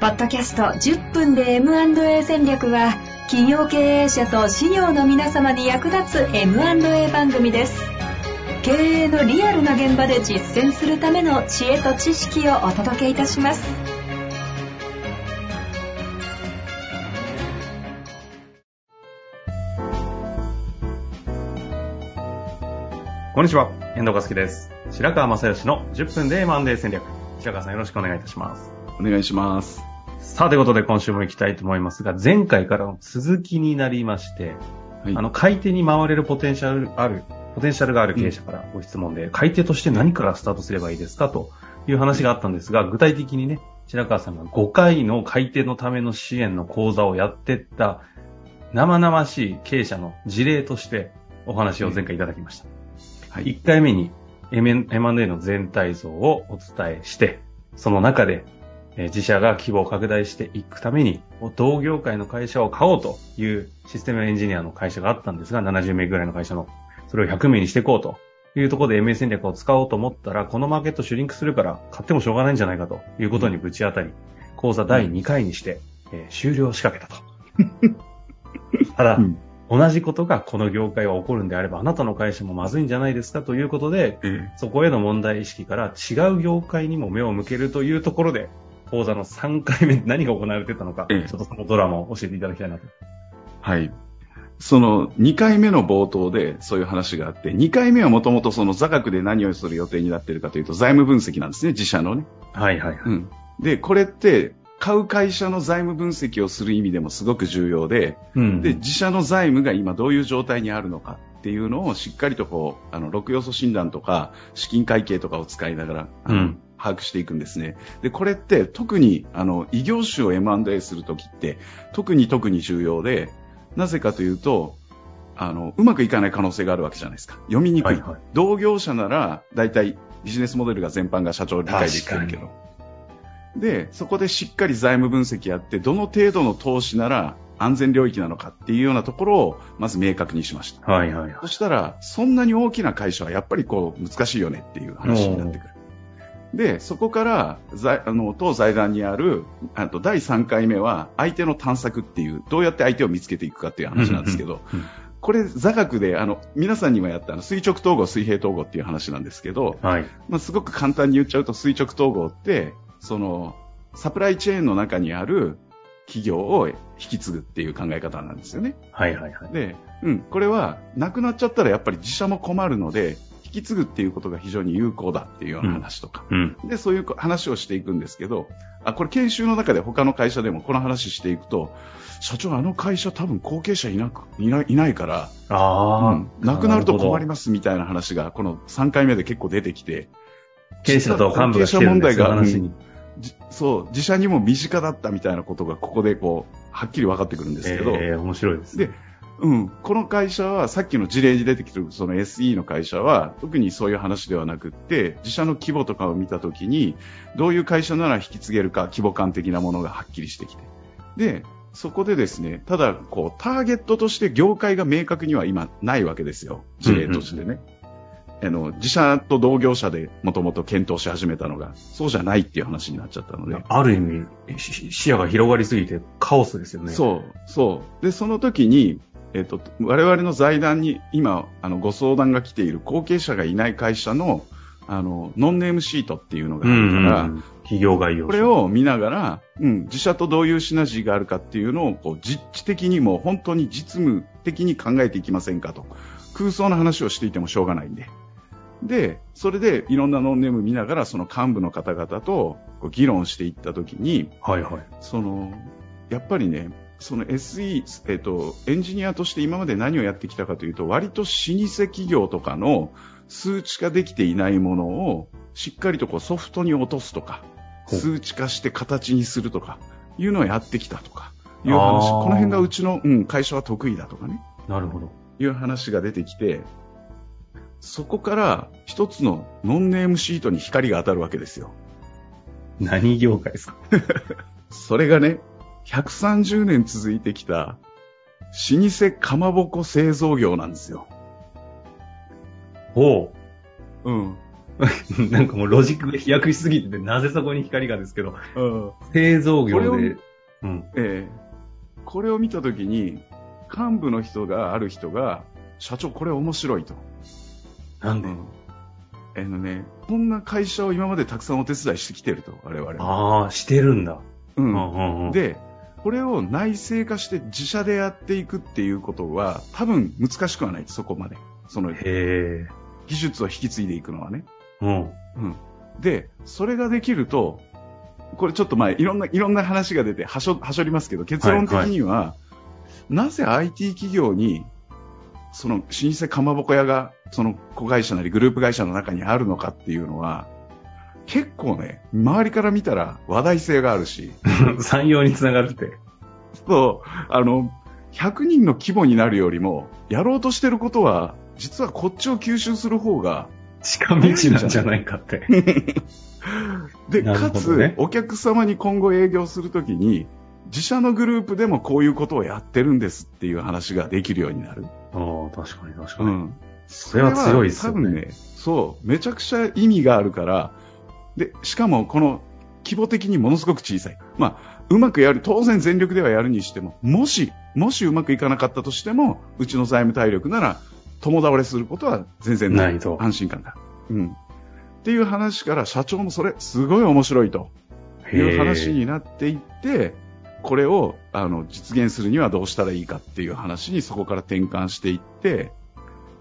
ポッドキャスト10分で M&A 戦略は企業経営者と事業の皆様に役立つ M&A 番組です経営のリアルな現場で実践するための知恵と知識をお届けいたしますこんにちは、遠藤和樹です。白川正義の10分で M&A 戦略。白川さんよろしくお願いいたします。お願いします。さあ、ということで今週も行きたいと思いますが、前回からの続きになりまして、はい。あの、買い手に回れるポテンシャルある、ポテンシャルがある経営者からご質問で、買い手として何からスタートすればいいですか？という話があったんですが、具体的にね、白川さんが5回の買い手のための支援の講座をやってった生々しい経営者の事例としてお話を前回いただきました。はい。1回目に M&A の全体像をお伝えして、その中で、えー自社が規模を拡大していくために、同業界の会社を買おうというシステムエンジニアの会社があったんですが、70名ぐらいの会社の、それを100名にしていこうというところで MA 戦略を使おうと思ったら、このマーケットシュリンクするから買ってもしょうがないんじゃないかということにぶち当たり、講座第2回にして、えー終了を仕掛けたと。ただ、うん同じことがこの業界は起こるんであれば、あなたの会社もまずいんじゃないですかということで、えそこへの問題意識から違う業界にも目を向けるというところで、講座の3回目何が行われてたのか、ええちょっとそのドラマを教えていただきたいなと。はい。その2回目の冒頭でそういう話があって、2回目はもともとその座学で何をする予定になっているかというと財務分析なんですね、自社のね。はいはいはい。うん。で、これって買う会社の財務分析をする意味でもすごく重要で、うん。で、自社の財務が今どういう状態にあるのかっていうのをしっかりとこう、あの、6要素診断とか資金会計とかを使いながら、うん把握していくんですね。で、これって特に、あの、異業種を M&A するときって、特に特に重要で、なぜかというと、あの、うまくいかない可能性があるわけじゃないですか。読みにくい。はいはい同業者なら、大体ビジネスモデルが全般が社長理解できてるけ確ど。で、そこでしっかり財務分析やって、どの程度の投資なら安全領域なのかっていうようなところを、まず明確にしました。はいはいはいそ。したら、そんなに大きな会社はやっぱりこう、難しいよねっていう話になってくる。で、そこから、財あの、当財団にある、あと第3回目は、相手の探索っていう、どうやって相手を見つけていくかっていう話なんですけど、うんこれ、座学で、あの、皆さんにもやったあの垂直統合、水平統合っていう話なんですけど、はい。まあ、すごく簡単に言っちゃうと垂直統合って、その、サプライチェーンの中にある企業を引き継ぐっていう考え方なんですよね。はいはいはい。で、うん、これは、なくなっちゃったらやっぱり自社も困るので、引き継ぐっていうことが非常に有効だっていうような話とか。うん。で、そういう話をしていくんですけど、あ、これ研修の中で他の会社でもこの話していくと、社長あの会社多分後継者いなく、いないいないから、ああ、うん、なくなると困りまますみたいな話が、この3回目で結構出てきて、経営者と幹部が来てるんですよ、話に。じそう、自社にも身近だったみたいなことがここでこう、はっきり分かってくるんですけど、ええ面白いです。で、うん、この会社は、さっきの事例に出てきてるその SE の会社は、特にそういう話ではなくって、自社の規模とかを見たときに、どういう会社なら引き継げるか、規模感的なものがはっきりしてきて。で、そこでですね、ただ、こう、ターゲットとして業界が明確には今ないわけですよ。事例としてね。あの、自社と同業者でもともと検討し始めたのが、そうじゃないっていう話になっちゃったので。ある意味、し視野が広がりすぎてカオスですよね。そう、そう。で、その時に、えっと、我々の財団に今、あの、ご相談が来ている後継者がいない会社の、あの、ノンネームシートっていうのがうあるから、んうん。企業概要書これ、を見ながら、うん、自社とどういうシナジーがあるかっていうのを、こう、実地的にも本当に実務的に考えていきませんかと。空想の話をしていてもしょうがないんで。で、それでいろんなノンネーム見ながら、その幹部の方々とこう議論していったときに、はいはい。その、やっぱりね、その SE、えっと、エンジニアとして今まで何をやってきたかというと、割と老舗企業とかの数値化できていないものを、しっかりとこうソフトに落とすとか、数値化して形にするとか、いうのをやってきたとか、いう話。この辺がうちの、うん、会社は得意だとかね、なるほど。いう話が出てきて、そこから一つのノンネームシートに光が当たるわけですよ。何業界ですか？それがね、130年続いてきた、老舗かまぼこ製造業なんですよ。おう。うん。なんかもうロジックが飛躍しすぎてて、なぜそこに光がですけど、うん。製造業これをで、うん。ええこれを見たときに、幹部の人がある人が、社長これ面白いと。なんで、うんあのね、こんな会社を今までたくさんお手伝いしてきてると、我々は。ああ、してるんだ。う。うんんうんうん、で、これを内製化して自社でやっていくっていうことは、多分難しくはない、そこまで。その。技術を引き継いでいくのはね。うん。うん。で、それができると、これちょっとまあいろんな、いろんな話が出て、はしょ、はしょりますけど、結論的には、なぜ IT 企業に、その老舗かまぼこ屋が、その子会社なりグループ会社の中にあるのかっていうのは、結構ね、周りから見たら話題性があるし、産業につながるって。そう、あの、100人の規模になるよりも、やろうとしてることは、実はこっちを吸収する方が、近道なんじゃないかって。で、なるかつお客様に今後営業するときに、自社のグループでもこういうことをやってるんですっていう話ができるようになる。ああ、確かに確かに。うん。それは強いですよね。多分ね、そう、めちゃくちゃ意味があるから、で、しかもこの規模的にものすごく小さい。まあ、うまくやる、当然全力ではやるにしても、もし、もしうまくいかなかったとしても、うちの財務体力なら、共倒れすることは全然ない。ないと安心感が。うん。っていう話から社長もそれ、すごい面白いという話になっていって、これをあの実現するにはどうしたらいいかっていう話にそこから転換していって、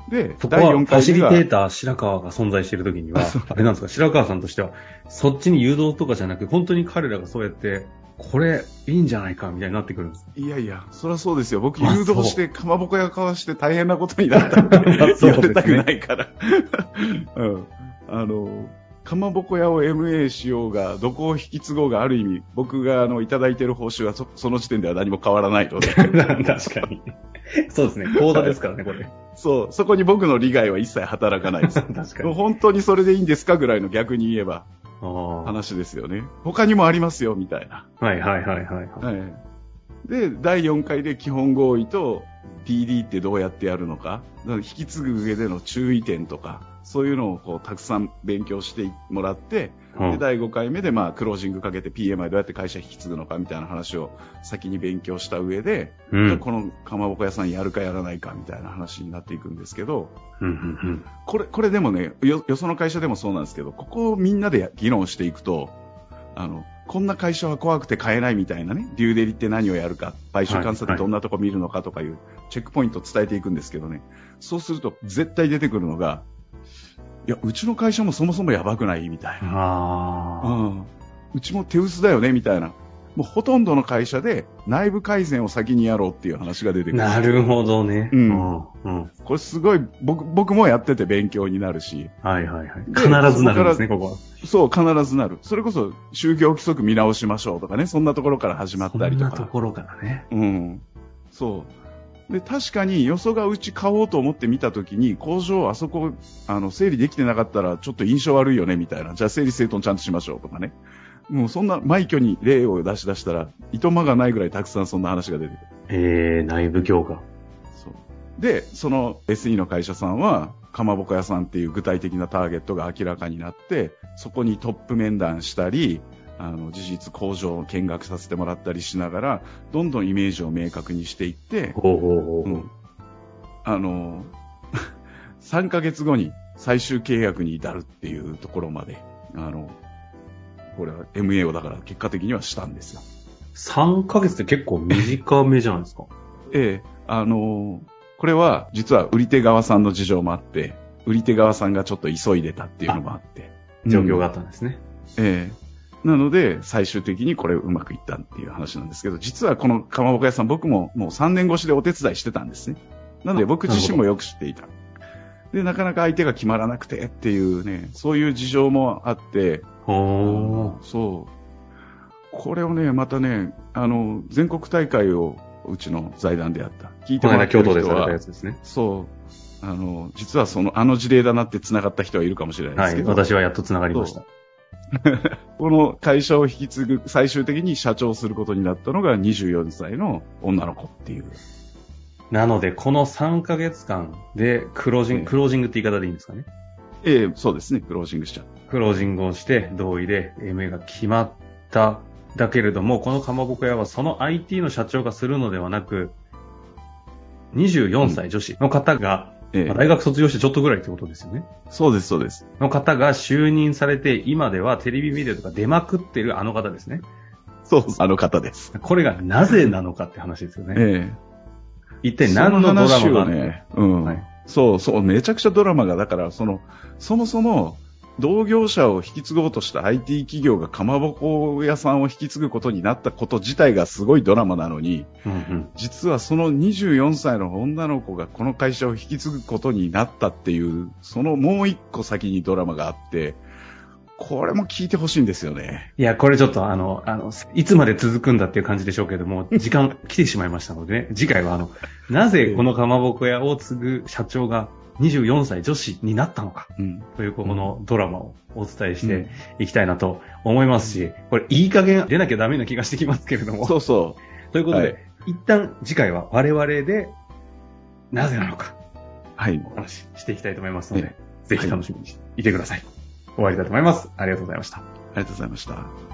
で、そこはファシリテはーター白川が存在しているときには、あれなんですか、白川さんとしては、そっちに誘導とかじゃなく、本当に彼らがそうやって、これいいんじゃないかみたいになってくるんです。いやいや、そりゃそうですよ。僕あ誘導して、かまぼこ屋買わして大変なことになったって言われたくないから。うん。あの、かまぼこ屋を MA しようが、どこを引き継ごうがある意味、僕があの、いただいてる報酬はそその時点では何も変わらないので。確かに。そうですね、講座ですからね、これ。そう、そこに僕の利害は一切働かないです。確かに。本当にそれでいいんですかぐらいの逆に言えば話ですよね。他にもありますよ、みたいな。はいはいはいはいはい。はい。で、第4回で基本合意と DD ってどうやってやるのか、だから引き継ぐ上での注意点とか、そういうのをこうたくさん勉強してもらって、うん。で第5回目でまあクロージングかけて PMI どうやって会社引き継ぐのかみたいな話を先に勉強した上で、うん。このかまぼこ屋さんやるかやらないかみたいな話になっていくんですけど、うんうんこれ、これでもね、よ、よその会社でもそうなんですけど、ここをみんなで議論していくと、あの、こんな会社は怖くて買えないみたいなね、デューデリって何をやるか、買収監査でどんなとこ見るのかとかいうチェックポイントを伝えていくんですけどね、そうすると絶対出てくるのが、いや、うちの会社もそもそもやばくないみたいうん。な。ああ。うん。うちも手薄だよねみたいな。もうほとんどの会社で内部改善を先にやろうっていう話が出てくる。なるほどね。うんうん。うん。これすごい、僕、僕もやってて勉強になるし、はいはいはい。で必ずなるんですね、ここは。そう、必ずなる。それこそ、就業規則見直しましょうとかね、そんなところから始まったりとか。そんなところからね。うん。そう。で、確かに、よそがうち買おうと思って見たときに、工場あそこ、あの、整理できてなかったら、ちょっと印象悪いよね、みたいな。じゃあ、整理整頓ちゃんとしましょうとかね。もう、そんな、枚挙に例を出し出したら、いとまがないぐらいたくさんそんな話が出てくる。えー、内部強化。そう。で、その SE の会社さんは、かまぼこ屋さんっていう具体的なターゲットが明らかになって、そこにトップ面談したり、あの、事実工場を見学させてもらったりしながら、どんどんイメージを明確にしていって。あの、3ヶ月後に最終契約に至るっていうところまで、あの、これは MA をだから結果的にはしたんですよ。3ヶ月って結構短めじゃないですか。ええ、あのこれは実は売り手側さんの事情もあって、売り手側さんがちょっと急いでたっていうのもあって。状況があうんったんですね。ええなので、最終的にこれうまくいったっていう話なんですけど、実はこのかまぼこ屋さん僕ももう3年越しでお手伝いしてたんですね。なので僕自身もよく知っていた。で、なかなか相手が決まらなくてっていうね、そういう事情もあって。そう。これをね、またね、あの、全国大会をうちの財団でやった。聞いてもらってる人は京都でされたやつですね。そう。あの、実はその、あの事例だなって繋がった人はいるかもしれないではい。すけど、私はやっと繋がりました。この会社を引き継ぐ、最終的に社長することになったのが24歳の女の子っていう。なので、この3ヶ月間でクロージンええグ、クロージングって言い方でいいんですかね？ええそうですね、クロージングしちゃう。クロージングをして同意で MA が決まった。だけれども、このかまぼこ屋はその IT の社長がするのではなく、24歳女子の方が、ええまあ大学卒業してちょっとぐらいってことですよね。そうです、そうです。の方が就任されて、今ではテレビビデオとか出まくってるあの方ですね。そう、あの方です。これがなぜなのかって話ですよね。え一え体何のドラマがね、うん、はいそうそう、めちゃくちゃドラマが、だから、その、そもそも、同業者を引き継ごうとした IT 企業がかまぼこ屋さんを引き継ぐことになったこと自体がすごいドラマなのに、うんうん実はその24歳の女の子がこの会社を引き継ぐことになったっていう、そのもう一個先にドラマがあって、これも聞いてほしいんですよね。いや、これちょっとあの、あの、いつまで続くんだっていう感じでしょうけども、時間来てしまいましたのでね、次回はあの、なぜこのかまぼこ屋を継ぐ社長が24歳女子になったのかうん。というこのドラマをお伝えしていきたいなと思いますし、これいい加減出なきゃダメな気がしてきますけれども、そうそということで、はい一旦次回は我々でなぜなのかう。はい。お話ししていきたいと思いますので、えぜひ楽しみにしていてください。終わりたいと思います。ありがとうございました。ありがとうございました。